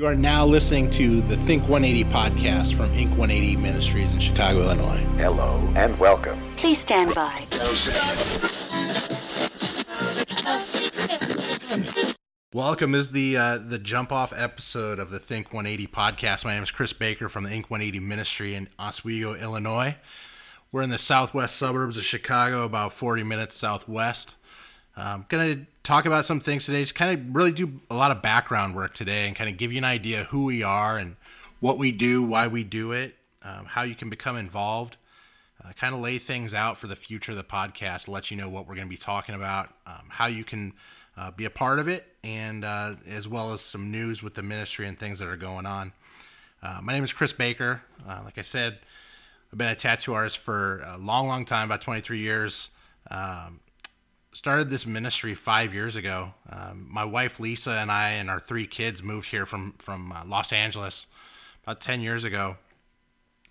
You are now listening to the Think 180 podcast from INK 180 Ministries in Chicago, Illinois. Hello and welcome. Please stand by. Welcome is the uh, the jump off episode of the Think 180 podcast. My name is Chris Baker from the INK 180 Ministry in Oswego, Illinois. We're in the southwest suburbs of Chicago, about 40 minutes southwest. I'm going to talk about some things today, just kind of really do a lot of background work today and kind of give you an idea who we are and what we do, why we do it, um, how you can become involved, uh, kind of lay things out for the future of the podcast, let you know what we're going to be talking about, um, how you can uh, be a part of it, and uh, as well as some news with the ministry and things that are going on. Uh, my name is Chris Baker. Uh, like I said, I've been a tattoo artist for a long, long time, about 23 years. Um, started this ministry five years ago. Um, my wife Lisa and I and our three kids moved here from from uh, Los Angeles about ten years ago,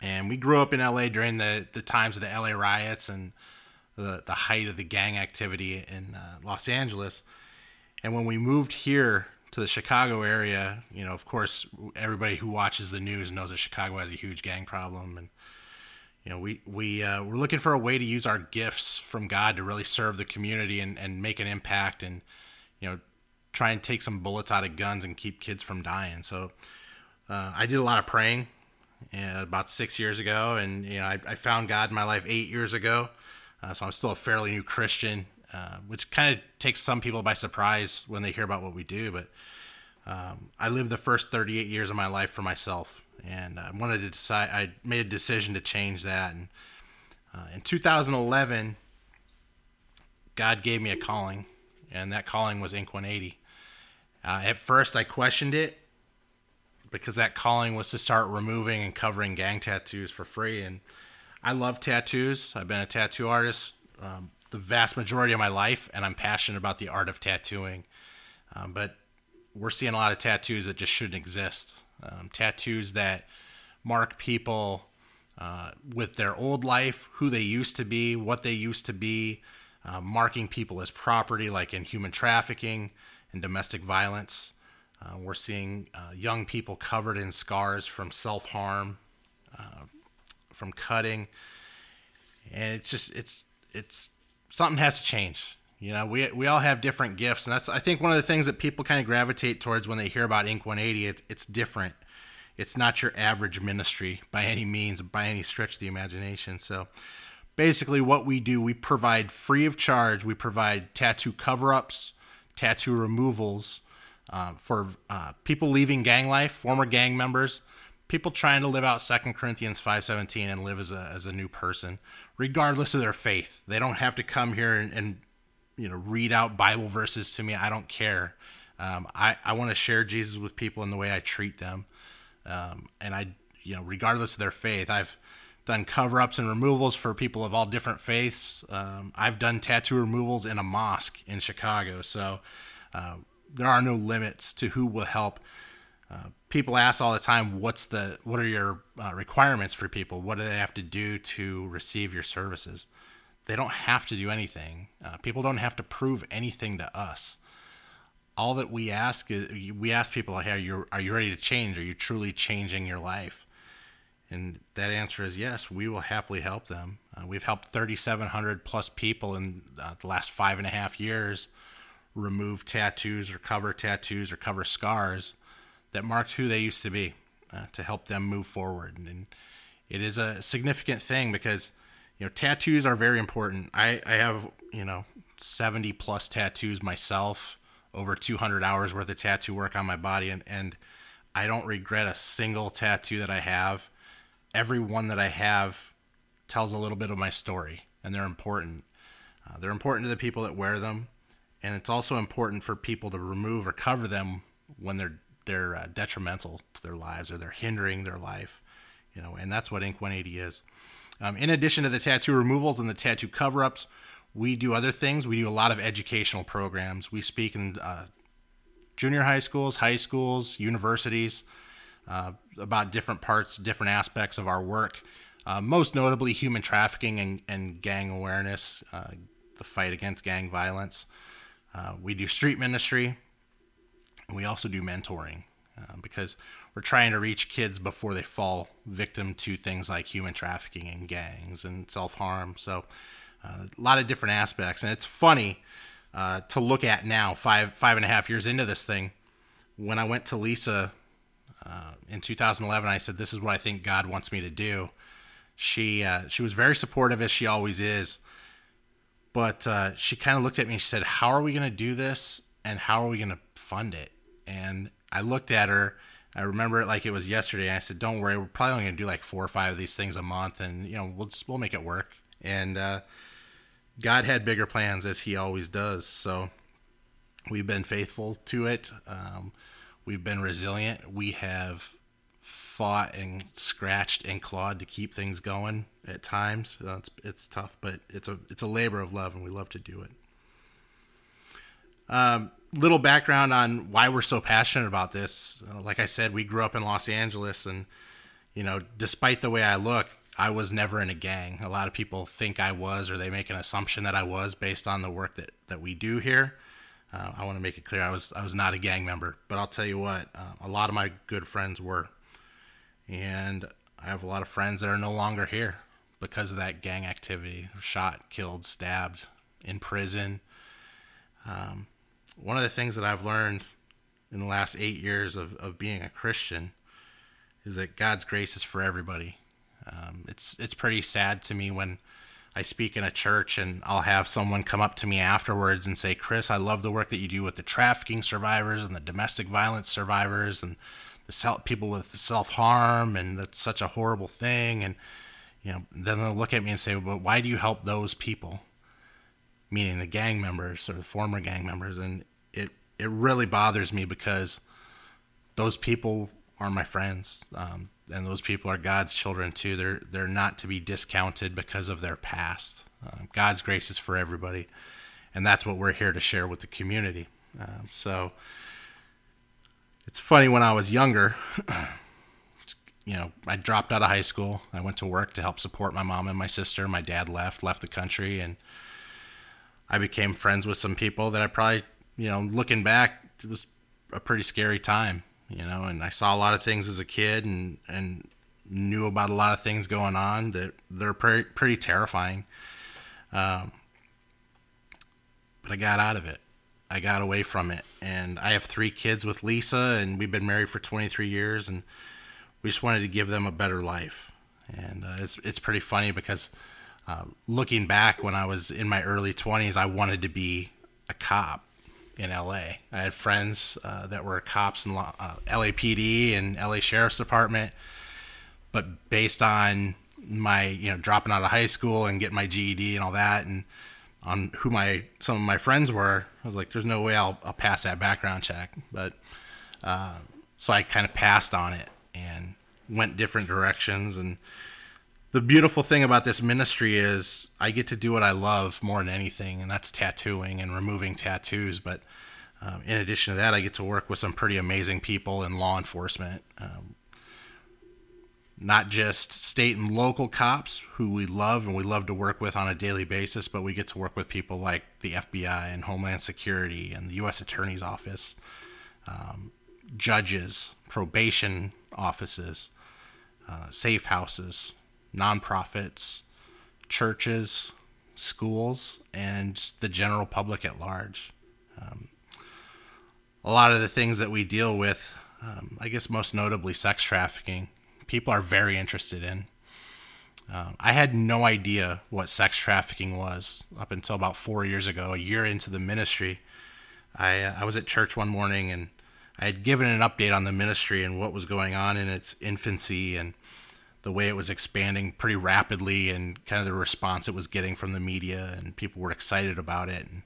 and we grew up in LA during the the times of the LA riots and the the height of the gang activity in uh, Los Angeles. And when we moved here to the Chicago area, you know, of course, everybody who watches the news knows that Chicago has a huge gang problem and you know, we we uh, we're looking for a way to use our gifts from God to really serve the community and, and make an impact and you know try and take some bullets out of guns and keep kids from dying. So uh, I did a lot of praying about six years ago, and you know I, I, found God in my life eight years ago. Uh, so I'm still a fairly new Christian, uh, which kind of takes some people by surprise when they hear about what we do. But um, I lived the first 38 years of my life for myself and I wanted to decide. I made a decision to change that, and uh, in 2011, God gave me a calling, and that calling was INK 180. Uh, at first, I questioned it because that calling was to start removing and covering gang tattoos for free, and I love tattoos. I've been a tattoo artist um, the vast majority of my life, and I'm passionate about the art of tattooing. Um, but we're seeing a lot of tattoos that just shouldn't exist um, tattoos that mark people uh, with their old life, who they used to be, what they used to be, uh, marking people as property, like in human trafficking and domestic violence. Uh, we're seeing uh, young people covered in scars from self harm, uh, from cutting, and it's just it's it's something has to change. You know, we we all have different gifts, and that's I think one of the things that people kind of gravitate towards when they hear about INK 180. It's it's different. It's not your average ministry by any means, by any stretch of the imagination. So, basically, what we do, we provide free of charge. We provide tattoo cover-ups, tattoo removals uh, for uh, people leaving gang life, former gang members, people trying to live out Second Corinthians 5:17 and live as a as a new person, regardless of their faith. They don't have to come here and, and you know read out Bible verses to me. I don't care. Um, I I want to share Jesus with people in the way I treat them, um, and I you know regardless of their faith, I've done cover ups and removals for people of all different faiths. Um, I've done tattoo removals in a mosque in Chicago, so uh, there are no limits to who will help. Uh, people ask all the time, "What's the what are your uh, requirements for people? What do they have to do to receive your services?" They don't have to do anything. Uh, people don't have to prove anything to us. All that we ask is we ask people, "Hey, are you are you ready to change? Are you truly changing your life?" And that answer is yes. We will happily help them. Uh, we've helped 3,700 plus people in uh, the last five and a half years remove tattoos or cover tattoos or cover scars that marked who they used to be uh, to help them move forward. And it is a significant thing because you know, tattoos are very important. I, I have, you know, 70 plus tattoos myself, over 200 hours worth of tattoo work on my body. And, and I don't regret a single tattoo that I have. Every one that I have tells a little bit of my story, and they're important. Uh, they're important to the people that wear them, and it's also important for people to remove or cover them when they're they're uh, detrimental to their lives or they're hindering their life. You know, and that's what ink 180 is. Um, in addition to the tattoo removals and the tattoo cover ups, we do other things. We do a lot of educational programs. We speak in uh, junior high schools, high schools, universities uh, about different parts, different aspects of our work. Uh, most notably, human trafficking and, and gang awareness, uh, the fight against gang violence. Uh, we do street ministry, and we also do mentoring. uh, because we're trying to reach kids before they fall victim to things like human trafficking and gangs and self harm. So, uh, a lot of different aspects, and it's funny uh, to look at now, five five and a half years into this thing. When I went to Lisa uh, in 2011, I said, "This is what I think God wants me to do." She uh, she was very supportive as she always is, but uh, she kind of looked at me and she said, "How are we going to do this, and how are we going to fund it?" And I looked at her. I remember it like it was yesterday. I said, "Don't worry, we're probably only to do like four or five of these things a month, and you know, we'll just, we'll make it work." And uh, God had bigger plans, as He always does. So we've been faithful to it. Um, we've been resilient. We have fought and scratched and clawed to keep things going at times. Uh, it's it's tough, but it's a it's a labor of love, and we love to do it. Um, little background on why we're so passionate about this. Uh, like I said, we grew up in Los Angeles, and you know, despite the way I look, I was never in a gang. A lot of people think I was, or they make an assumption that I was based on the work that that we do here. Uh, I want to make it clear I was I was not a gang member, but I'll tell you what, uh, a lot of my good friends were, and I have a lot of friends that are no longer here because of that gang activity. Shot, killed, stabbed, in prison. Um, one of the things that I've learned in the last eight years of, of being a Christian is that God's grace is for everybody. Um, it's it's pretty sad to me when I speak in a church and I'll have someone come up to me afterwards and say, "Chris, I love the work that you do with the trafficking survivors and the domestic violence survivors and the self, people with self harm, and that's such a horrible thing." And you know, then they'll look at me and say, "Well, why do you help those people?" Meaning the gang members or the former gang members, and it it really bothers me because those people are my friends. Um, and those people are God's children too. They're they're not to be discounted because of their past. Uh, God's grace is for everybody, and that's what we're here to share with the community. Um, so it's funny when I was younger. you know, I dropped out of high school. I went to work to help support my mom and my sister. My dad left, left the country, and I became friends with some people that I probably, you know, looking back, it was a pretty scary time you know, and I saw a lot of things as a kid and and knew about a lot of things going on that they're pretty terrifying. Um, but I got out of it. I got away from it, and I have three kids with Lisa, and we've been married for 23 years, and we just wanted to give them a better life. And uh, it's it's pretty funny because uh, looking back when I was in my early 20s, I wanted to be a cop in LA. I had friends uh, that were cops in uh, LAPD and LA Sheriff's Department, but based on my you know dropping out of high school and getting my GED and all that, and on who my some of my friends were, I was like, "There's no way I'll, I'll pass that background check." But uh, so I kind of passed on it and went different directions and the beautiful thing about this ministry is I get to do what I love more than anything, and that's tattooing and removing tattoos. But um, in addition to that, I get to work with some pretty amazing people in law enforcement. Um, not just state and local cops who we love and we love to work with on a daily basis, but we get to work with people like the FBI and Homeland Security and the U.S. Attorney's Office, um, judges, probation offices, uh, safe houses, nonprofits, churches, schools, and the general public at large. Um, a lot of the things that we deal with, um, I guess most notably sex trafficking, people are very interested in. Um, I had no idea what sex trafficking was up until about four years ago, a year into the ministry. I, uh, I was at church one morning and I had given an update on the ministry and what was going on in its infancy and the way it was expanding pretty rapidly and kind of the response it was getting from the media and people were excited about it. And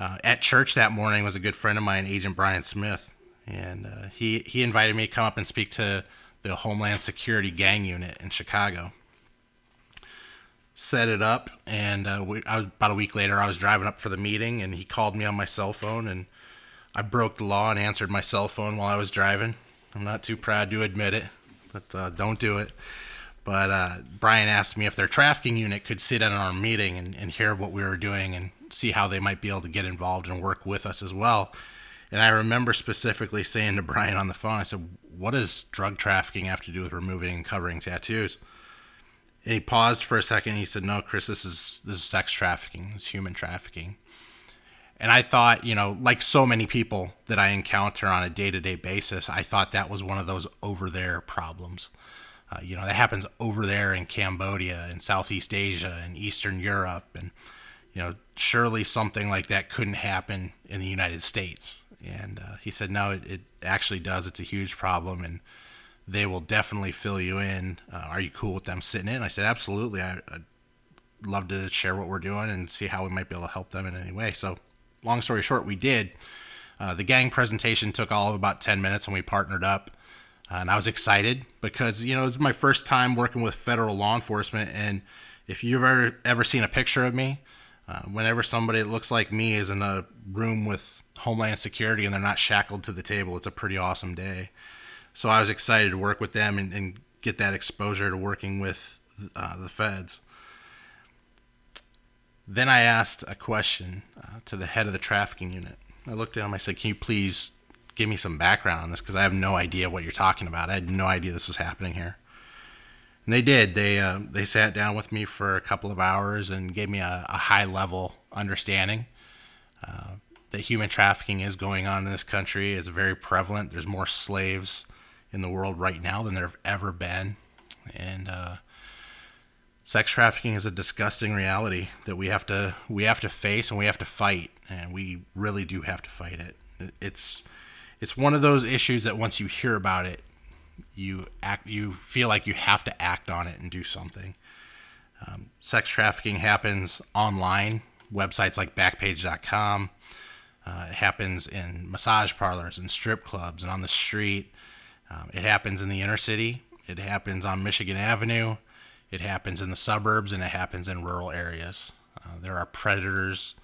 uh, at church that morning was a good friend of mine, Agent Brian Smith, and uh, he he invited me to come up and speak to the Homeland Security gang unit in Chicago. Set it up, and uh, we, was, about a week later, I was driving up for the meeting, and he called me on my cell phone, and I broke the law and answered my cell phone while I was driving. I'm not too proud to admit it but uh, don't do it. But uh, Brian asked me if their trafficking unit could sit in our meeting and, and hear what we were doing and see how they might be able to get involved and work with us as well. And I remember specifically saying to Brian on the phone, I said, What does drug trafficking have to do with removing and covering tattoos? And he paused for a second. he said, "No, Chris, this is this is sex trafficking. This is human trafficking." And I thought, you know, like so many people that I encounter on a day-to-day basis, I thought that was one of those over there problems. Uh, you know, that happens over there in Cambodia and Southeast Asia and Eastern Europe, and you know, surely something like that couldn't happen in the United States. And uh, he said, no, it, it, actually does. It's a huge problem, and they will definitely fill you in. Uh, are you cool with them sitting in? I said, absolutely. I, would love to share what we're doing and see how we might be able to help them in any way. So, long story short, we did. Uh, the gang presentation took all of about 10 minutes, and we partnered up. Uh, and I was excited because, you know, it was my first time working with federal law enforcement. And if you've ever, ever seen a picture of me, uh, whenever somebody that looks like me is in a room with Homeland Security and they're not shackled to the table, it's a pretty awesome day. So I was excited to work with them and, and get that exposure to working with uh, the feds. Then I asked a question uh, to the head of the trafficking unit. I looked at him. I said, "Can you please give me some background on this? Because I have no idea what you're talking about. I had no idea this was happening here." And they did. They uh, they sat down with me for a couple of hours and gave me a, a high level understanding uh, that human trafficking is going on in this country. It's very prevalent. There's more slaves in the world right now than there have ever been, and uh, sex trafficking is a disgusting reality that we have to we have to face and we have to fight, and we really do have to fight it. It's it's one of those issues that once you hear about it, you act you feel like you have to act on it and do something. Um, sex trafficking happens online, websites like Backpage.com. Uh, it happens in massage parlors and strip clubs and on the street. Um, it happens in the inner city. It happens on Michigan Avenue. It happens in the suburbs and it happens in rural areas. Uh, there are predators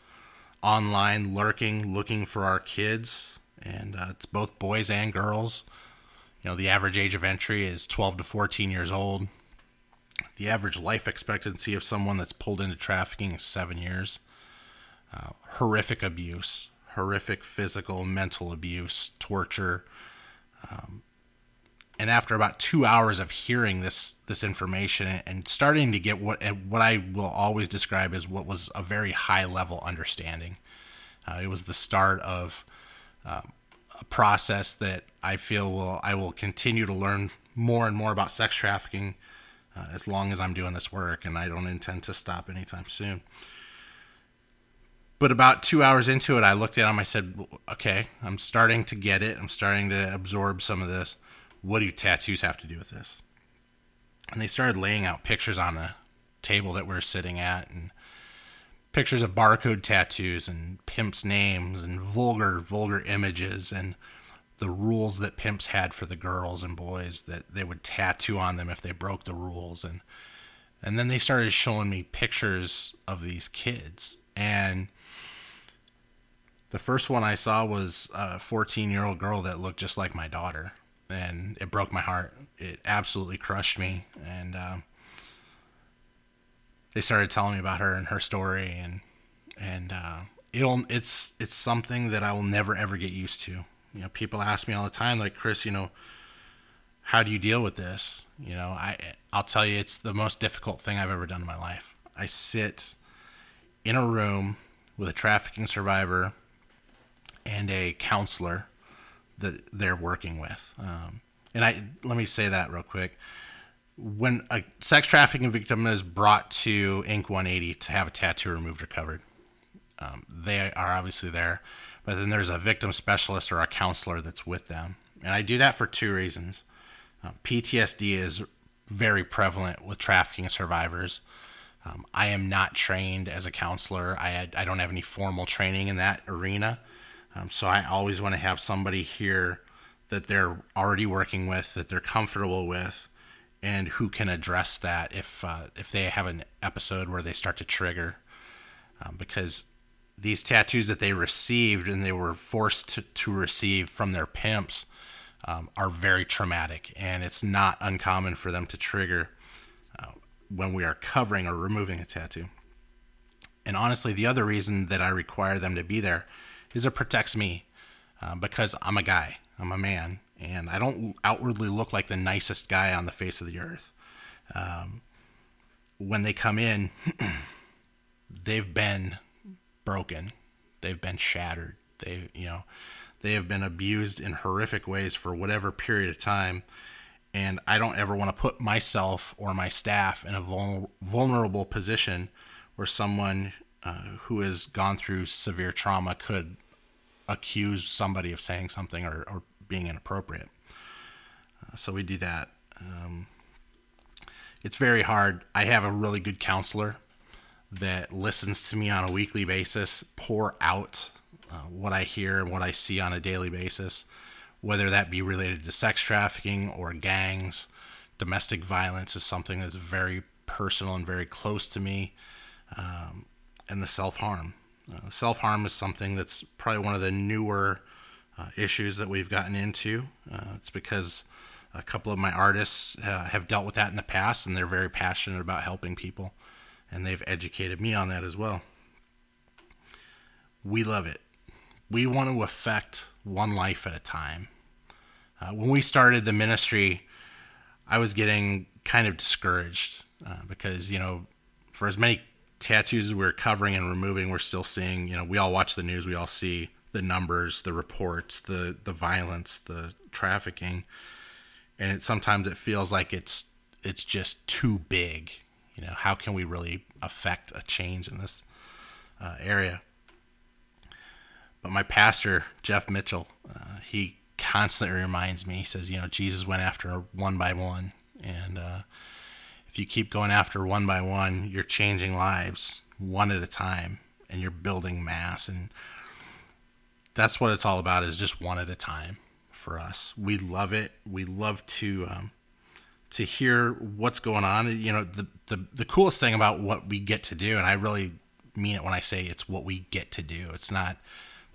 online lurking, looking for our kids, and uh, it's both boys and girls. You know, the average age of entry is 12 to 14 years old. The average life expectancy of someone that's pulled into trafficking is seven years. Uh, horrific abuse, horrific physical, mental abuse, torture. Um, and after about two hours of hearing this this information and starting to get what what I will always describe as what was a very high level understanding, uh, it was the start of um, a process that I feel will I will continue to learn more and more about sex trafficking uh, as long as I'm doing this work, and I don't intend to stop anytime soon. But about two hours into it, I looked at him. I said, "Okay, I'm starting to get it. I'm starting to absorb some of this. What do tattoos have to do with this?" And they started laying out pictures on the table that we are sitting at, and pictures of barcode tattoos and pimps' names and vulgar, vulgar images and the rules that pimps had for the girls and boys that they would tattoo on them if they broke the rules. And and then they started showing me pictures of these kids. And the first one I saw was a 14 year old girl that looked just like my daughter and it broke my heart it absolutely crushed me and um, they started telling me about her and her story and and uh, it'll it's it's something that I will never ever get used to. You know, people ask me all the time, like Chris, you know, how do you deal with this? You know, I I'll tell you, it's the most difficult thing I've ever done in my life. I sit in a room with a trafficking survivor and a counselor that they're working with. Um, and I let me say that real quick when a sex trafficking victim is brought to INK 180 to have a tattoo removed or covered, um, they are obviously there, but then there's a victim specialist or a counselor that's with them. And I do that for two reasons. Uh, PTSD is very prevalent with trafficking survivors. Um, I am not trained as a counselor. I, had, I don't have any formal training in that arena. Um, so I always want to have somebody here that they're already working with, that they're comfortable with, and who can address that if uh, if they have an episode where they start to trigger, um, because these tattoos that they received and they were forced to, to receive from their pimps um, are very traumatic, and it's not uncommon for them to trigger uh, when we are covering or removing a tattoo. And honestly, the other reason that I require them to be there is it protects me. uh, because I'm a guy, I'm a man, and I don't outwardly look like the nicest guy on the face of the earth. Um, when they come in, they've been broken, they've been shattered, they you know they have been abused in horrific ways for whatever period of time and I don't ever want to put myself or my staff in a vulnerable position where someone uh, who has gone through severe trauma could accuse somebody of saying something or, or being inappropriate. Uh, so we do that. Um, it's very hard. I have a really good counselor that listens to me on a weekly basis, pour out uh, what I hear and what I see on a daily basis whether that be related to sex trafficking or gangs. Domestic violence is something that's very personal and very close to me, um, and the self harm. Uh, self harm is something that's probably one of the newer uh, issues that we've gotten into. Uh, it's because a couple of my artists uh, have dealt with that in the past, and they're very passionate about helping people, and they've educated me on that as well. We love it. We want to affect one life at a time. Uh, when we started the ministry, I was getting kind of discouraged uh, because, you know, for as many tattoos we we're covering and removing, we're still seeing, you know, we all watch the news, we all see the numbers, the reports, the, the violence, the trafficking. And it, sometimes it feels like it's it's just too big. You know, how can we really affect a change in this uh, area? But my pastor, Jeff Mitchell, uh, he constantly reminds me. He says, you know, Jesus went after one by one, and uh, you keep going after one by one, you're changing lives one at a time, and you're building mass, and that's what it's all about. Is just one at a time for us. We love it. We love to. Um, to hear what's going on, you know, the, the the coolest thing about what we get to do, and I really mean it when I say it's what we get to do. It's not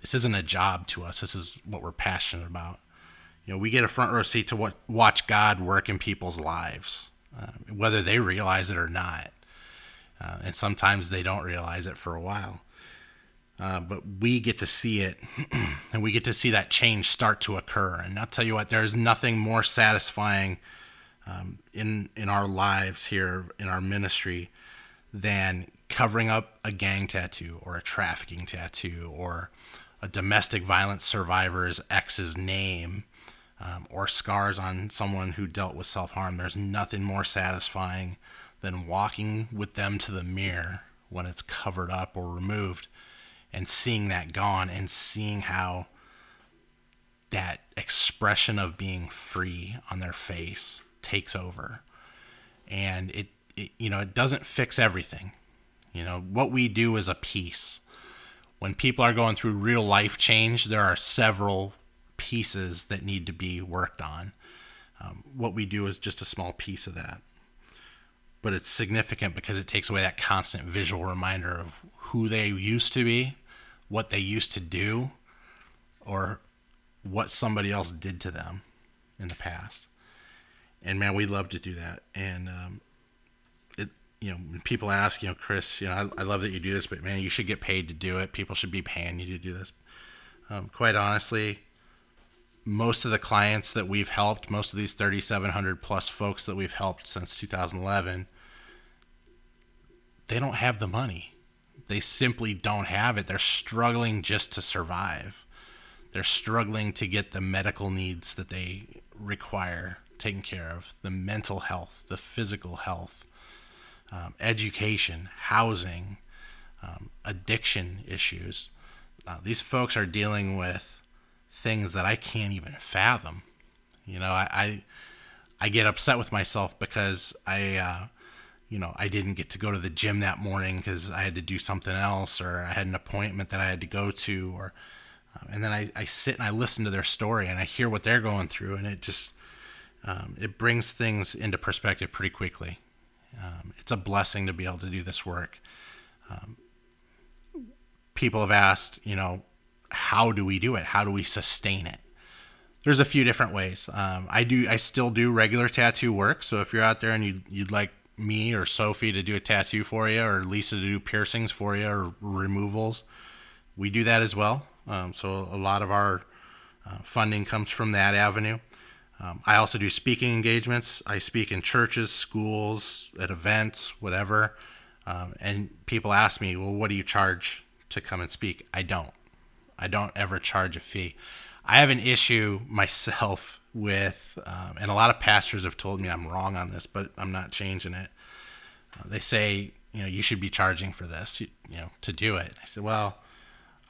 this isn't a job to us. This is what we're passionate about. You know, we get a front row seat to what, watch God work in people's lives, uh, whether they realize it or not. Uh, and sometimes they don't realize it for a while. Uh, but we get to see it, and we get to see that change start to occur. And I'll tell you what, there's nothing more satisfying um, in in our lives here in our ministry than covering up a gang tattoo or a trafficking tattoo or a domestic violence survivor's ex's name um, or scars on someone who dealt with self harm. There's nothing more satisfying than walking with them to the mirror when it's covered up or removed and seeing that gone and seeing how that expression of being free on their face takes over. And it, it you know, it doesn't fix everything. You know, what we do is a piece when people are going through real life change, there are several pieces that need to be worked on. Um, what we do is just a small piece of that. But it's significant because it takes away that constant visual reminder of who they used to be, what they used to do, or what somebody else did to them in the past. And man, we love to do that. And um, you know, when people ask, you know, Chris, you know, I, I, love that you do this, but man, you should get paid to do it. People should be paying you to do this. Um, quite honestly, most of the clients that we've helped, most of these 3,700 plus folks that we've helped since 2011, they don't have the money. They simply don't have it. They're struggling just to survive. They're struggling to get the medical needs that they require taken care of, the mental health, the physical health um, education, housing, um, addiction issues. Uh, these folks are dealing with things that I can't even fathom. You know, I I, I get upset with myself because I, uh, you know, I didn't get to go to the gym that morning because I had to do something else, or I had an appointment that I had to go to, or uh, and then I, I sit and I listen to their story and I hear what they're going through, and it just um, it brings things into perspective pretty quickly. Um, it's a blessing to be able to do this work. Um, people have asked, you know, how do we do it? How do we sustain it? There's a few different ways. Um, I do. I still do regular tattoo work. So if you're out there and you'd, you'd like me or Sophie to do a tattoo for you, or Lisa to do piercings for you, or removals, we do that as well. Um, so a lot of our Uh, funding comes from that avenue. Um, I also do speaking engagements. I speak in churches, schools, at events, whatever. Um, and people ask me, well, what do you charge to come and speak? I don't. I don't ever charge a fee. I have an issue myself with, um, and a lot of pastors have told me I'm wrong on this, but I'm not changing it. Uh, they say, you know, you should be charging for this, you, you know, to do it. I said, well,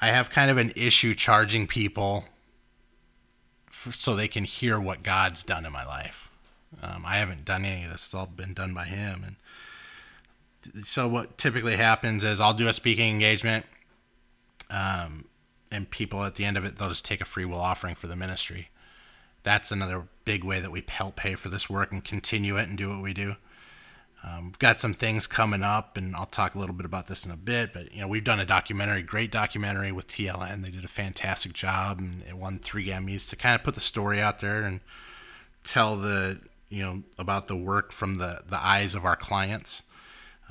I have kind of an issue charging people for, so they can hear what God's done in my life. Um, I haven't done any of this; it's all been done by Him. And so, what typically happens is I'll do a speaking engagement, um, and people at the end of it they'll just take a free will offering for the ministry. That's another big way that we help pay for this work and continue it and do what we do. Um, we've got some things coming up, and I'll talk a little bit about this in a bit. But you know, we've done a documentary, great documentary with TLN. They did a fantastic job, and it won three Emmys to kind of put the story out there and tell the you know about the work from the the eyes of our clients.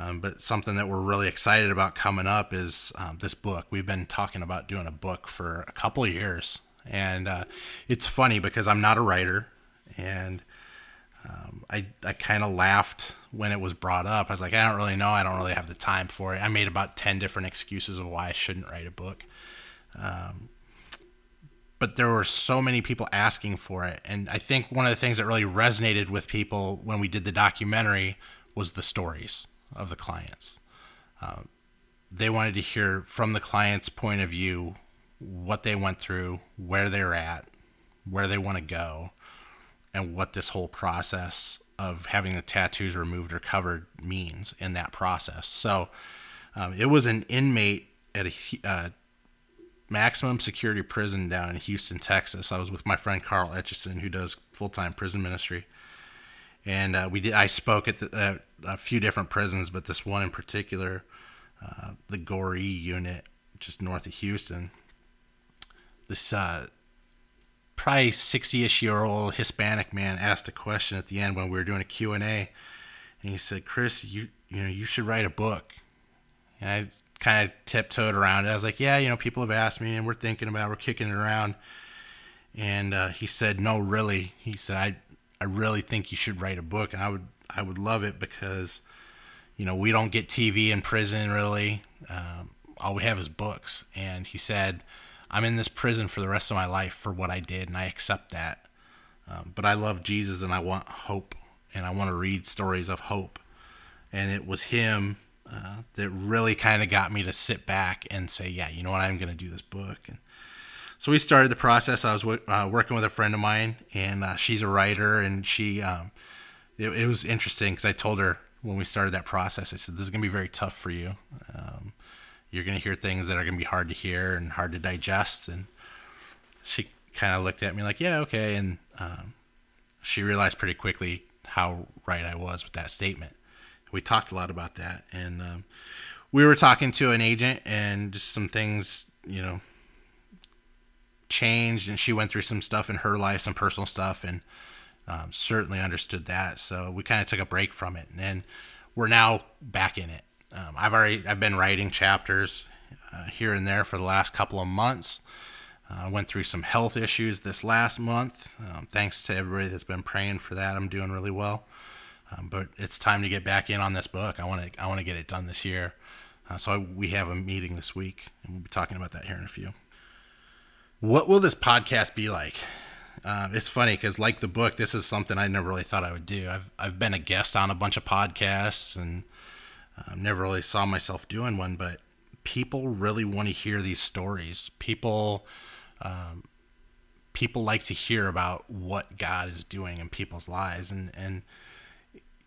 Um, but something that we're really excited about coming up is um, this book. We've been talking about doing a book for a couple of years, and uh, it's funny because I'm not a writer, and um, I I kind of laughed when it was brought up. I was like, I don't really know. I don't really have the time for it. I made about ten different excuses of why I shouldn't write a book. Um, but there were so many people asking for it, and I think one of the things that really resonated with people when we did the documentary was the stories of the clients. Um, they wanted to hear from the client's point of view what they went through, where they're at, where they want to go, and what this whole process of having the tattoos removed or covered means in that process. So um, it was an inmate at a uh, maximum security prison down in Houston, Texas. I was with my friend Carl Etchison, who does full time prison ministry, and uh, we did. I spoke at, the, uh, a few different prisons, but this one in particular, uh, the Goree unit, just north of Houston. This uh, probably 60-ish year old Hispanic man asked a question at the end when we were doing a Q&A and he said, "Chris, you you know, you should write a book." And I kind of tiptoed around it. I was like, "Yeah, you know, people have asked me and we're thinking about, it, we're kicking it around." And uh, he said, "No, really." He said, "I I really think you should write a book." And I would I would love it because you know, we don't get TV in prison really. Um, all we have is books. And he said, I'm in this prison for the rest of my life for what I did, and I accept that. Um, but I love Jesus and I want hope, and I want to read stories of hope. And it was him uh, that really kind of got me to sit back and say, yeah, you know what, I'm going to do this book. And so we started the process. I was uh, working with a friend of mine, and uh, she's a writer, and she, um, it, it, was interesting because I told her when we started that process, I said, this is going to be very tough for you. Um, you're going to hear things that are going to be hard to hear and hard to digest. And she kind of looked at me like, yeah, okay. And um, she realized pretty quickly how right I was with that statement. We talked a lot about that. And um, we were talking to an agent and just some things, you know, changed. And she went through some stuff in her life, some personal stuff, and um, certainly understood that. So we kind of took a break from it. And then we're now back in it. Um, I've already I've been writing chapters uh, here and there for the last couple of months. I uh, went through some health issues this last month. Um, thanks to everybody that's been praying for that. I'm doing really well. Um, but it's time to get back in on this book. I want to I want to get it done this year. Uh, so I, we have a meeting this week, and we'll be talking about that here in a few. What will this podcast be like? Uh, it's funny because, like the book, this is something I never really thought I would do. I've I've been a guest on a bunch of podcasts and I never really saw myself doing one, but people really want to hear these stories. People, um, people like to hear about what God is doing in people's lives, and and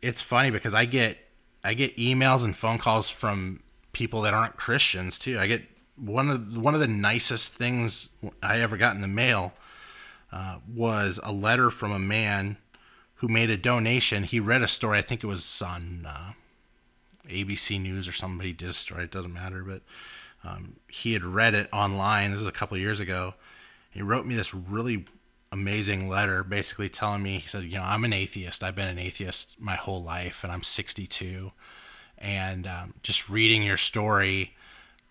it's funny because I get I get emails and phone calls from people that aren't Christians too. I get one of one of the nicest things I ever got in the mail uh, was a letter from a man who made a donation. He read a story. I think it was on. Uh, ABC News or somebody did a story. It doesn't matter, but um, he had read it online. This is a couple years ago. He wrote me this really amazing letter, basically telling me he said, you know, I'm an atheist. I've been an atheist my whole life, and I'm 62. And um, just reading your story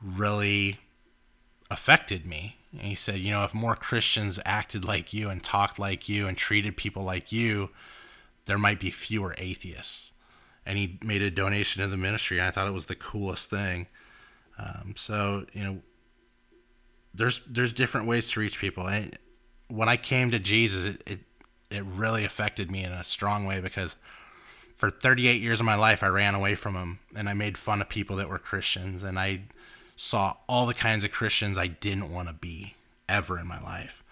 really affected me. And he said, you know, if more Christians acted like you and talked like you and treated people like you, there might be fewer atheists. And he made a donation to the ministry. And I thought it was the coolest thing. Um, so, you know, there's there's different ways to reach people. And when I came to Jesus, it, it it really affected me in a strong way because for 38 years of my life I ran away from him and I made fun of people that were Christians and I saw all the kinds of Christians I didn't want to be ever in my life.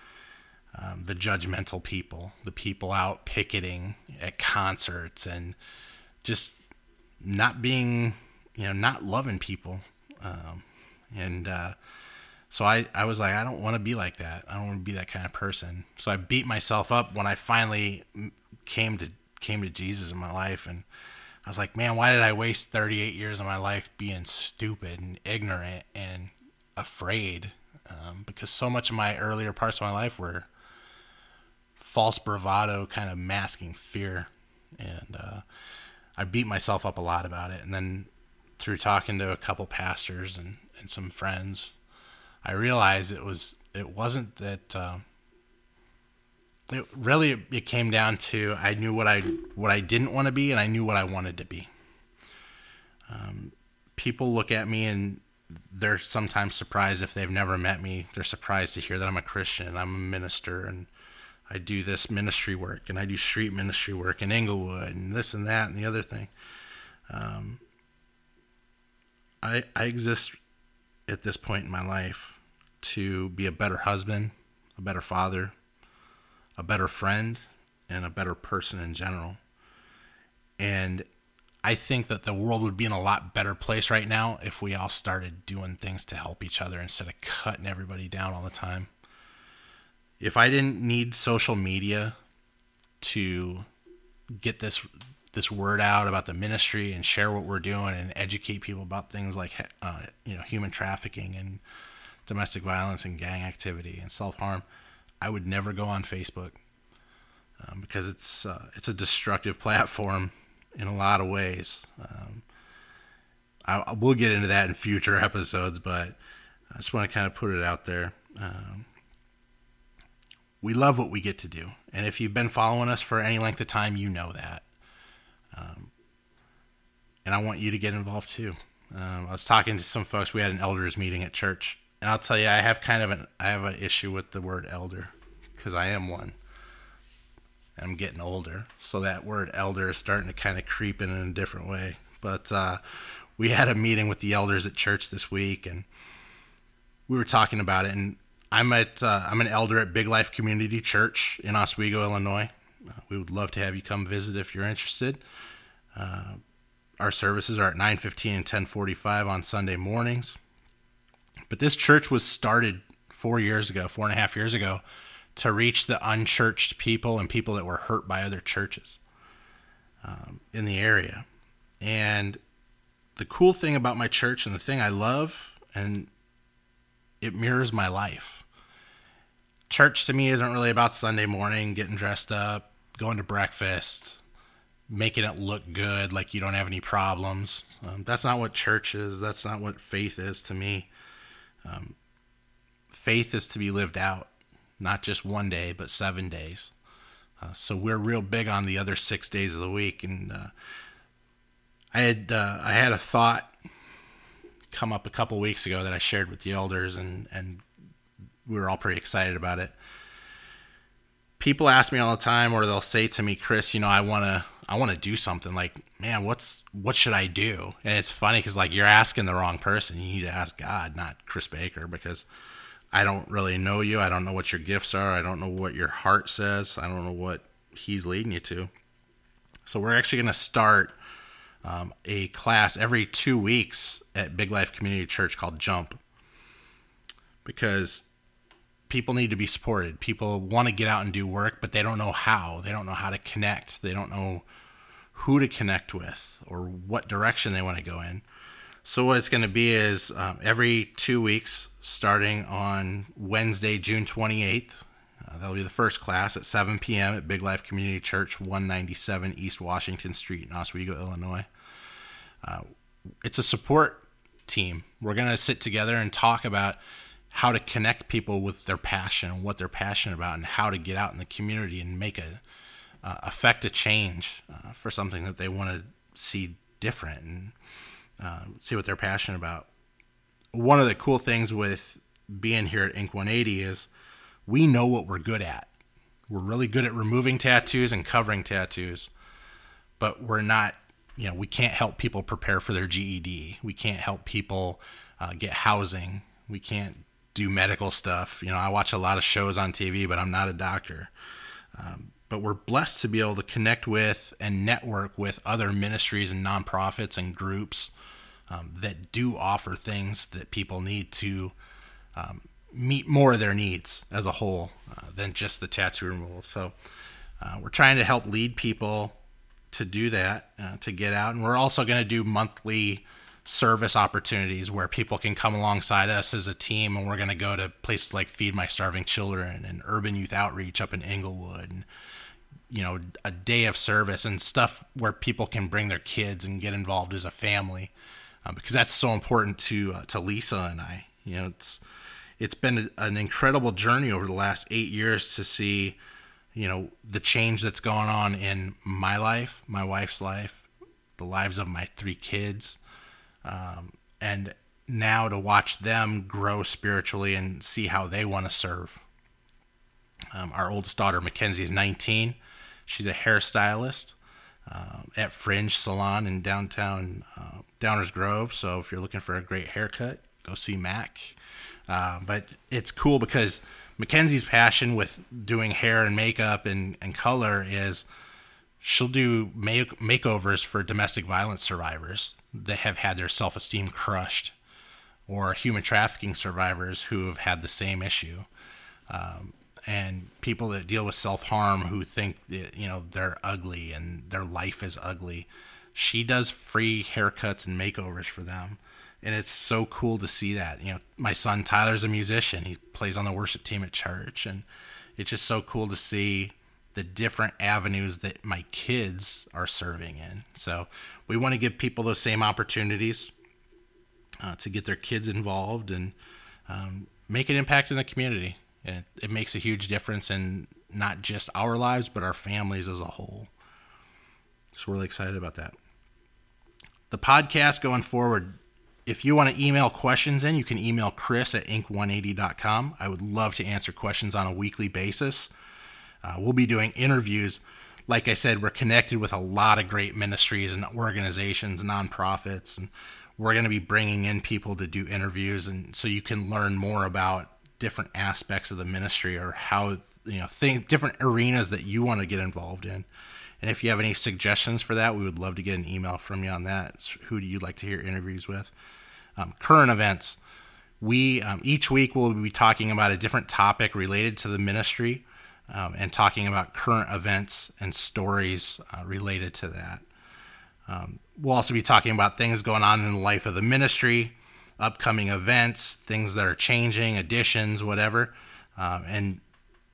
Um, the judgmental people, the people out picketing at concerts and just not being, you know, not loving people. Um, and uh, so I, I was like, I don't want to be like that. I don't want to be that kind of person. So I beat myself up when I finally came to came to Jesus in my life, and I was like, man, why did I waste 38 years of my life being stupid and ignorant and afraid? Um, because so much of my earlier parts of my life were false bravado, kind of masking fear, and uh, I beat myself up a lot about it. And then through talking to a couple pastors and, and some friends, I realized it was it wasn't that. Uh, it really it came down to I knew what I what I didn't want to be and I knew what I wanted to be. Um, people look at me and they're sometimes surprised if they've never met me. They're surprised to hear that I'm a Christian I'm a minister and I do this ministry work and I do street ministry work in Englewood and this and that and the other thing. Um, I I exist at this point in my life to be a better husband, a better father, a better friend and a better person in general. And I think that the world would be in a lot better place right now if we all started doing things to help each other instead of cutting everybody down all the time. If I didn't need social media to get this this word out about the ministry and share what we're doing and educate people about things like uh, you know human trafficking and domestic violence and gang activity and self harm, I would never go on Facebook um, because it's uh, it's a destructive platform in a lot of ways. Um, I, I, will get into that in future episodes, but I just want to kind of put it out there. Um, we love what we get to do, and if you've been following us for any length of time, you know that. Um, and I want you to get involved too. Um, I was talking to some folks. We had an elders meeting at church and I'll tell you, I have kind of an I have an issue with the word elder because I am one. I'm getting older, so that word elder is starting to kind of creep in in a different way. But uh, we had a meeting with the elders at church this week, and we were talking about it. And I'm at uh, I'm an elder at Big Life Community Church in Oswego, Illinois. Uh, we would love to have you come visit if you're interested. Uh, our services are at 9:15 and 10:45 on Sunday mornings. But this church was started four years ago, four and a half years ago, to reach the unchurched people and people that were hurt by other churches um, in the area. And the cool thing about my church and the thing I love, and it mirrors my life. Church to me isn't really about Sunday morning, getting dressed up, going to breakfast, making it look good, like you don't have any problems. Um, that's not what church is. That's not what faith is to me. Um, faith is to be lived out, not just one day, but seven days. Uh, so we're real big on the other six days of the week, and uh, I had uh, I had a thought come up a couple weeks ago that I shared with the elders, and and we were all pretty excited about it. People ask me all the time, or they'll say to me, "Chris, you know, I want to I want to do something like, man, what's what should I do? And it's funny because like you're asking the wrong person. You need to ask God, not Chris Baker, because I don't really know you. I don't know what your gifts are. I don't know what your heart says. I don't know what He's leading you to. So we're actually going to start um, a class every two weeks at Big Life Community Church called Jump, because people need to be supported. People want to get out and do work, but they don't know how. They don't know how to connect. They don't know who to connect with or what direction they want to go in. So, what it's going to be is um, every two weeks, starting on Wednesday, June 28th, uh, that'll be the first class at 7 p.m. at Big Life Community Church, 197 East Washington Street in Oswego, Illinois. Uh, it's a support team. We're going to sit together and talk about how to connect people with their passion and what they're passionate about and how to get out in the community and make a uh, affect a change uh, for something that they want to see different and uh, see what they're passionate about. One of the cool things with being here at Ink 180 is we know what we're good at. We're really good at removing tattoos and covering tattoos, but we're not, you know, we can't help people prepare for their GED. We can't help people uh, get housing. We can't do medical stuff. You know, I watch a lot of shows on TV, but I'm not a doctor. Um, but we're blessed to be able to connect with and network with other ministries and nonprofits and groups um, that do offer things that people need to um, meet more of their needs as a whole uh, than just the tattoo removal. So uh, we're trying to help lead people to do that, uh, to get out. And we're also going to do monthly service opportunities where people can come alongside us as a team and we're going to go to places like feed my starving children and urban youth outreach up in Englewood and you know a day of service and stuff where people can bring their kids and get involved as a family uh, because that's so important to uh, to Lisa and I you know it's it's been an incredible journey over the last 8 years to see you know the change that's going on in my life my wife's life the lives of my three kids um, and now to watch them grow spiritually and see how they want to serve. Um, our oldest daughter, Mackenzie, is 19. She's a hairstylist uh, at Fringe Salon in downtown uh, Downers Grove. So if you're looking for a great haircut, go see Mac. Uh, but it's cool because Mackenzie's passion with doing hair and makeup and, and color is she'll do make- makeovers for domestic violence survivors that have had their self esteem crushed, or human trafficking survivors who have had the same issue, um, and people that deal with self harm who think that, you know they're ugly and their life is ugly. She does free haircuts and makeovers for them. And it's so cool to see that. You know, my son Tyler's a musician. He plays on the worship team at church. And it's just so cool to see the different avenues that my kids are serving in. So we want to give people those same opportunities uh, to get their kids involved and um, make an impact in the community. And it, it makes a huge difference in not just our lives, but our families as a whole. So we're really excited about that. The podcast going forward, if you want to email questions in, you can email Chris at ink180.com. I would love to answer questions on a weekly basis. Uh, we'll be doing interviews. Like I said, we're connected with a lot of great ministries and organizations, nonprofits, and we're going to be bringing in people to do interviews, and so you can learn more about different aspects of the ministry or how you know think different arenas that you want to get involved in. And if you have any suggestions for that, we would love to get an email from you on that. Who do you like to hear interviews with? Um, current events. We um, each week will be talking about a different topic related to the ministry um, and talking about current events and stories uh, related to that. Um, we'll also be talking about things going on in the life of the ministry, upcoming events, things that are changing, additions, whatever, um, and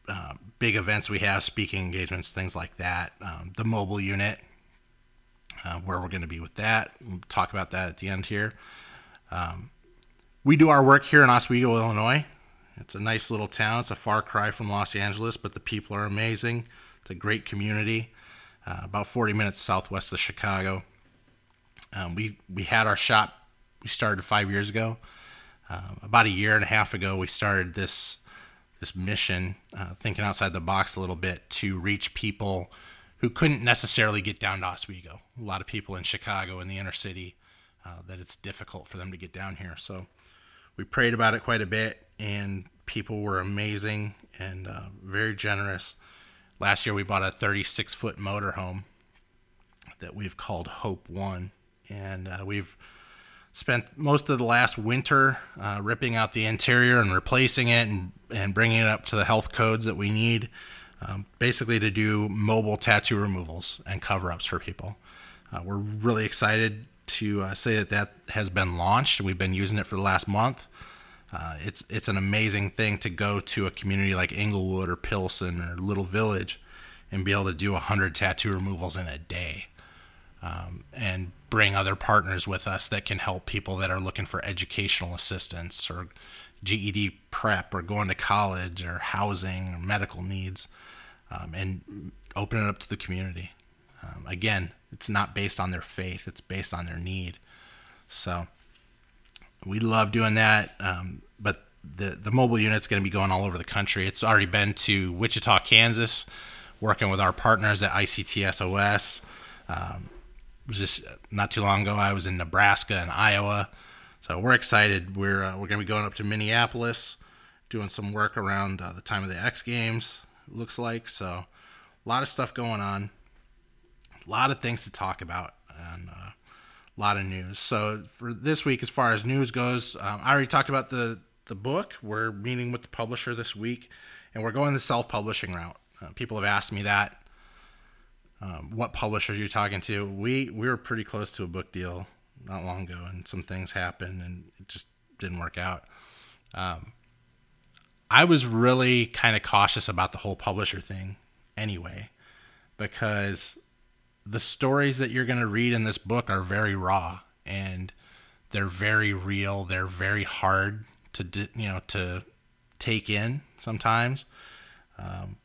uh, big events we have, speaking engagements, things like that. Um, the mobile unit, uh, where we're going to be with that. We'll talk about that at the end here. Um, we do our work here in Oswego, Illinois. It's a nice little town. It's a far cry from Los Angeles, but the people are amazing. It's a great community, uh, about 40 minutes southwest of Chicago. Um, we we had our shop. We started five years ago. Uh, about a year and a half ago, we started this this mission, uh, thinking outside the box a little bit to reach people who couldn't necessarily get down to Oswego. A lot of people in Chicago in the inner city uh, that it's difficult for them to get down here. So we prayed about it quite a bit and people were amazing and uh, very generous. Last year, we bought a 36 foot motorhome that we've called Hope One, and uh, we've spent most of the last winter uh, ripping out the interior and replacing it and, and bringing it up to the health codes that we need, um, basically to do mobile tattoo removals and cover ups for people. Uh, we're really excited to uh, say that that has been launched we've been using it for the last month. Uh, it's it's an amazing thing to go to a community like Englewood or Pilsen or Little Village and be able to do 100 tattoo removals in a day um, and bring other partners with us that can help people that are looking for educational assistance or GED prep or going to college or housing or medical needs, um, and open it up to the community. Um, again, it's not based on their faith; it's based on their need. So we love doing that. Um, but the the mobile unit's going to be going all over the country. It's already been to Wichita, Kansas, working with our partners at ICTSOS. Um, was just not too long ago. I was in Nebraska and Iowa, so we're excited. We're uh, we're to be going up to Minneapolis, doing some work around uh, the time of the X Games. Looks like so, a lot of stuff going on, a lot of things to talk about, and uh, a lot of news. So for this week, as far as news goes, um, I already talked about the the book. We're meeting with the publisher this week, and we're going the self publishing route. Uh, people have asked me that. Um, what publishers you're talking to? We we were pretty close to a book deal not long ago, and some things happened, and it just didn't work out. Um, I was really kind of cautious about the whole publisher thing, anyway, because the stories that you're going to read in this book are very raw and they're very real. They're very hard to you know to take in sometimes. Um,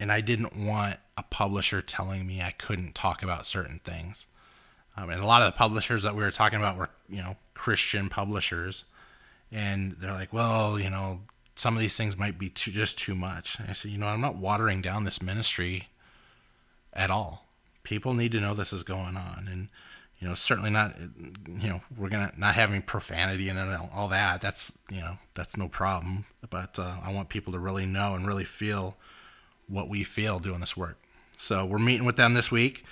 and I didn't want a publisher telling me I couldn't talk about certain things. Um, and a lot of the publishers that we were talking about were, you know, Christian publishers, and they're like, well, you know, some of these things might be too, just too much. And I said, you know, I'm not watering down this ministry at all. People need to know this is going on, and you know, certainly not, you know, we're gonna not having profanity and all that. That's you know, that's no problem. But uh, I want people to really know and really feel what we feel doing this work. So we're meeting with them this week,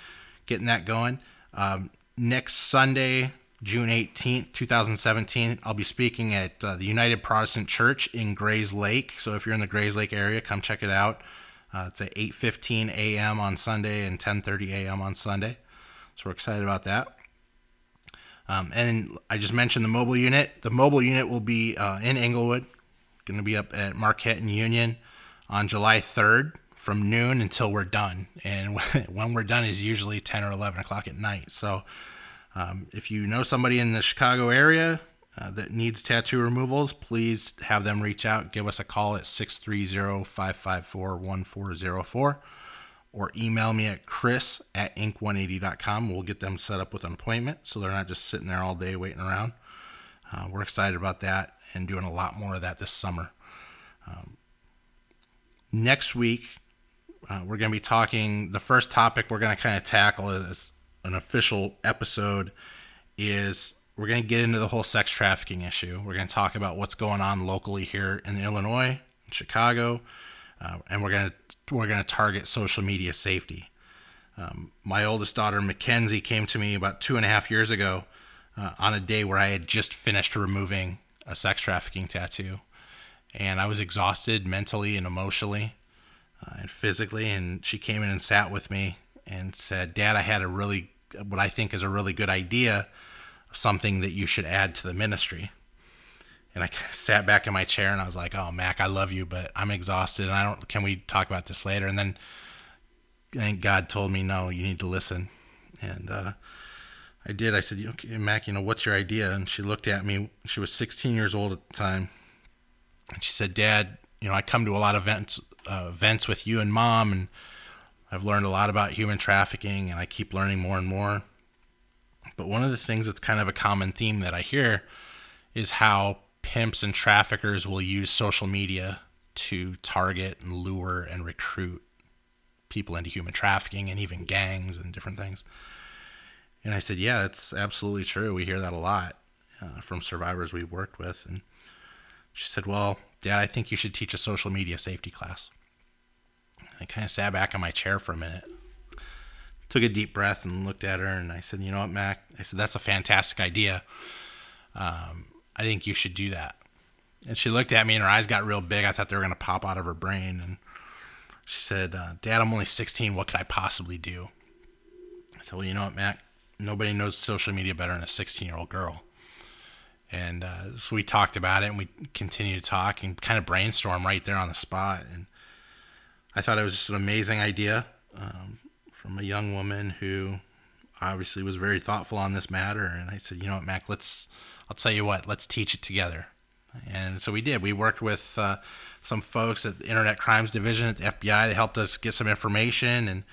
getting that going. Um, next Sunday, June 18th, 2017, I'll be speaking at uh, the United Protestant Church in Grayslake. So if you're in the Grayslake area, come check it out. Uh, it's at 8:15 a.m. on Sunday and 10:30 a.m. on Sunday. So we're excited about that. Um, and I just mentioned the mobile unit. The mobile unit will be uh, in Englewood, going to be up at Marquette and Union on July 3rd from noon until we're done. And when we're done is usually 10 or 11 o'clock at night. So um, if you know somebody in the Chicago area uh, that needs tattoo removals, please have them reach out. Give us a call at 630 554 1404 or email me at chris at ink180.com. We'll get them set up with an appointment so they're not just sitting there all day waiting around. Uh, we're excited about that and doing a lot more of that this summer. Um, next week, uh, we're going to be talking. The first topic we're going to kind of tackle as an official episode is we're going to get into the whole sex trafficking issue. We're going to talk about what's going on locally here in Illinois, in Chicago, uh, and we're going to we're going to target social media safety. Um, my oldest daughter Mackenzie came to me about two and a half years ago uh, on a day where I had just finished removing a sex trafficking tattoo, and I was exhausted mentally and emotionally uh, and physically. And she came in and sat with me and said, Dad, I had a really, what I think is a really good idea, something that you should add to the ministry. And I sat back in my chair and I was like, "Oh, Mac, I love you, but I'm exhausted, and I don't. Can we talk about this later?" And then, and God told me, "No, you need to listen." And uh, I did. I said, "Okay, Mac, you know, what's your idea?" And she looked at me. She was 16 years old at the time, and she said, "Dad, you know, I come to a lot of events uh, events with you and mom, and I've learned a lot about human trafficking, and I keep learning more and more. But one of the things that's kind of a common theme that I hear is how pimps and traffickers will use social media to target and lure and recruit people into human trafficking and even gangs and different things. And I said, Yeah, it's absolutely true. We hear that a lot uh, from survivors we've worked with. And she said, Well, Dad, I think you should teach a social media safety class. I kind of sat back in my chair for a minute, took a deep breath, and looked at her. And I said, "You know what, Mac?" I said, "That's a fantastic idea. Um, I think you should do that." And she looked at me, and her eyes got real big. I thought they were going to pop out of her brain. And she said, uh, "Dad, I'm only 16. What could I possibly do?" I said, "Well, you know what, Mac? Nobody knows social media better than a 16 year old girl." And uh, so we talked about it, and we continued to talk and kind of brainstorm right there on the spot. And I thought it was just an amazing idea um, from a young woman who obviously was very thoughtful on this matter. And I said, you know what, Mac, let's, I'll tell you what, let's teach it together. And so we did. We worked with uh, some folks at the Internet Crimes Division at the FBI. They helped us get some information and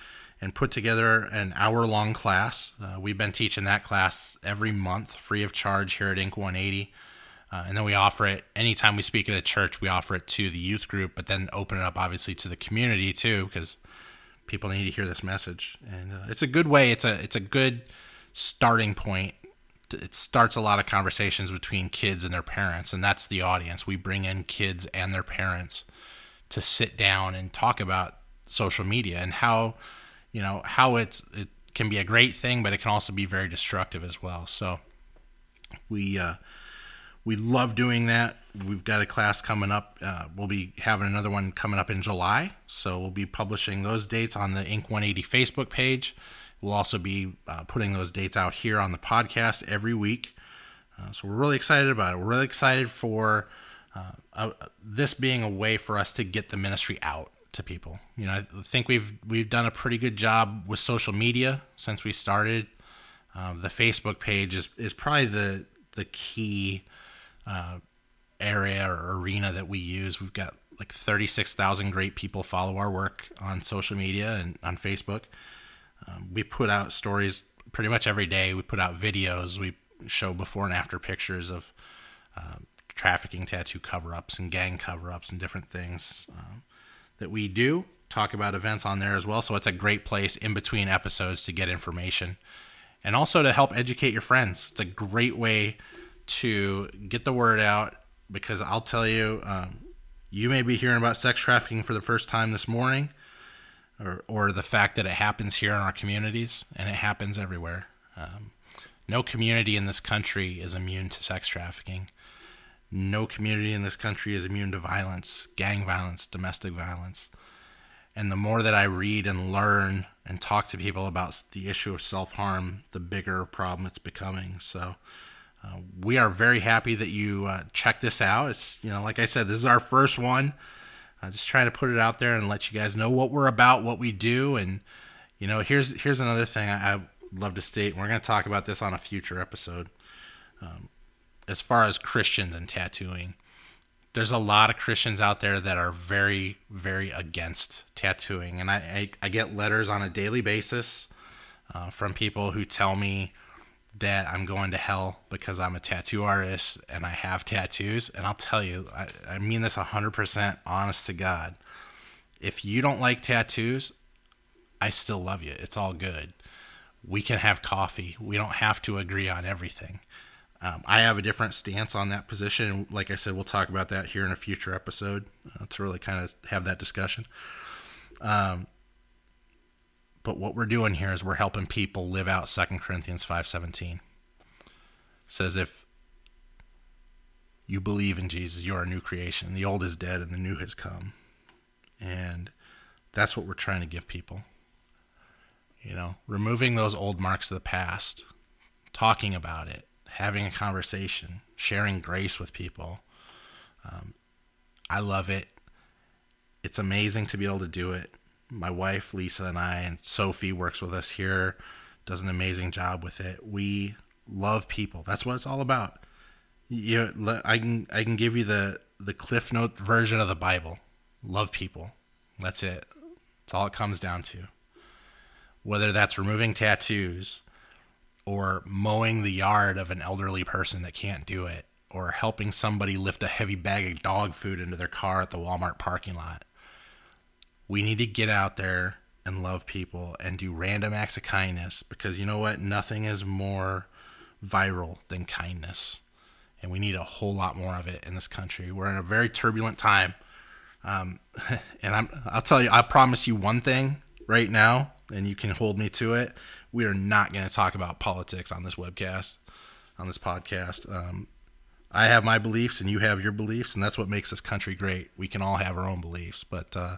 and put together an hour long class. Uh, we've been teaching that class every month, free of charge here at INK 180. Uh, and then we offer it anytime we speak at a church, we offer it to the youth group, but then open it up obviously to the community too, because people need to hear this message. And uh, it's a good way. It's a it's a good starting point. It starts a lot of conversations between kids and their parents, and that's the audience. We bring in kids and their parents to sit down and talk about social media and how you know how it's it can be a great thing, but it can also be very destructive as well. So we uh, we love doing that. We've got a class coming up. Uh, we'll be having another one coming up in July. So we'll be publishing those dates on the INK 180 Facebook page. We'll also be uh, putting those dates out here on the podcast every week. Uh, so we're really excited about it. We're really excited for uh, this being a way for us to get the ministry out to people. You know, I think we've we've done a pretty good job with social media since we started. Uh, the Facebook page is, is probably the the key uh, area or arena that we use. We've got like 36,000 great people follow our work on social media and on Facebook. Um, we put out stories pretty much every day. We put out videos. We show before and after pictures of uh, trafficking tattoo cover ups and gang cover ups and different things um, that we do. Talk about events on there as well. So it's a great place in between episodes to get information and also to help educate your friends. It's a great way to get the word out because I'll tell you, um, you may be hearing about sex trafficking for the first time this morning, or, or the fact that it happens here in our communities, and it happens everywhere. Um, no community in this country is immune to sex trafficking. No community in this country is immune to violence, gang violence, domestic violence. And the more that I read and learn and talk to people about the issue of self harm, the bigger problem it's becoming. So, uh, we are very happy that you uh, check this out. It's you know, like I said, this is our first one. Uh, just trying to put it out there and let you guys know what we're about, what we do, and you know, here's here's another thing I, I love to state. We're going to talk about this on a future episode. Um, as far as Christians and tattooing, there's a lot of Christians out there that are very, very against tattooing, and I I, I get letters on a daily basis uh, from people who tell me that I'm going to hell because I'm a tattoo artist and I have tattoos. And I'll tell you, I, I mean this 100% honest to God. If you don't like tattoos, I still love you. It's all good. We can have coffee. We don't have to agree on everything. Um, I have a different stance on that position. Like I said, we'll talk about that here in a future episode uh, to really kind of have that discussion. Um, but what we're doing here is we're helping people live out 2 Corinthians 5:17. says if you believe in Jesus, you are a new creation. The old is dead and the new has come. And that's what we're trying to give people. You know, removing those old marks of the past, talking about it, having a conversation, sharing grace with people. Um, I love it. It's amazing to be able to do it my wife Lisa and I and Sophie works with us here, does an amazing job with it. We love people. That's what it's all about. You know, I can I can give you the the cliff note version of the Bible. Love people. That's it. That's all it comes down to. Whether that's removing tattoos or mowing the yard of an elderly person that can't do it or helping somebody lift a heavy bag of dog food into their car at the Walmart parking lot we need to get out there and love people and do random acts of kindness because you know what? Nothing is more viral than kindness. And we need a whole lot more of it in this country. We're in a very turbulent time. Um, and I'm, I'll tell you, I promise you one thing right now, and you can hold me to it. We are not going to talk about politics on this webcast, on this podcast. Um, I have my beliefs and you have your beliefs, and that's what makes this country great. We can all have our own beliefs, but uh,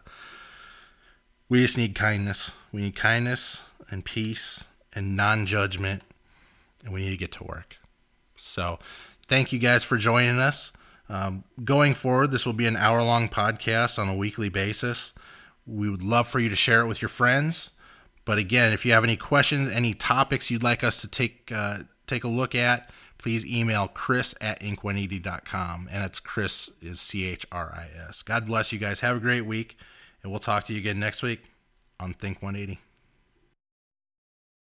we just need kindness. We need kindness and peace and non judgment, and we need to get to work. So, thank you guys for joining us. Um, going forward, this will be an hour long podcast on a weekly basis. We would love for you to share it with your friends. But again, if you have any questions, any topics you'd like us to take uh, take a look at, please email chris at ink180.com. And it's Chris is C H R I S. God bless you guys. Have a great week. And we'll talk to you again next week on thINK 180.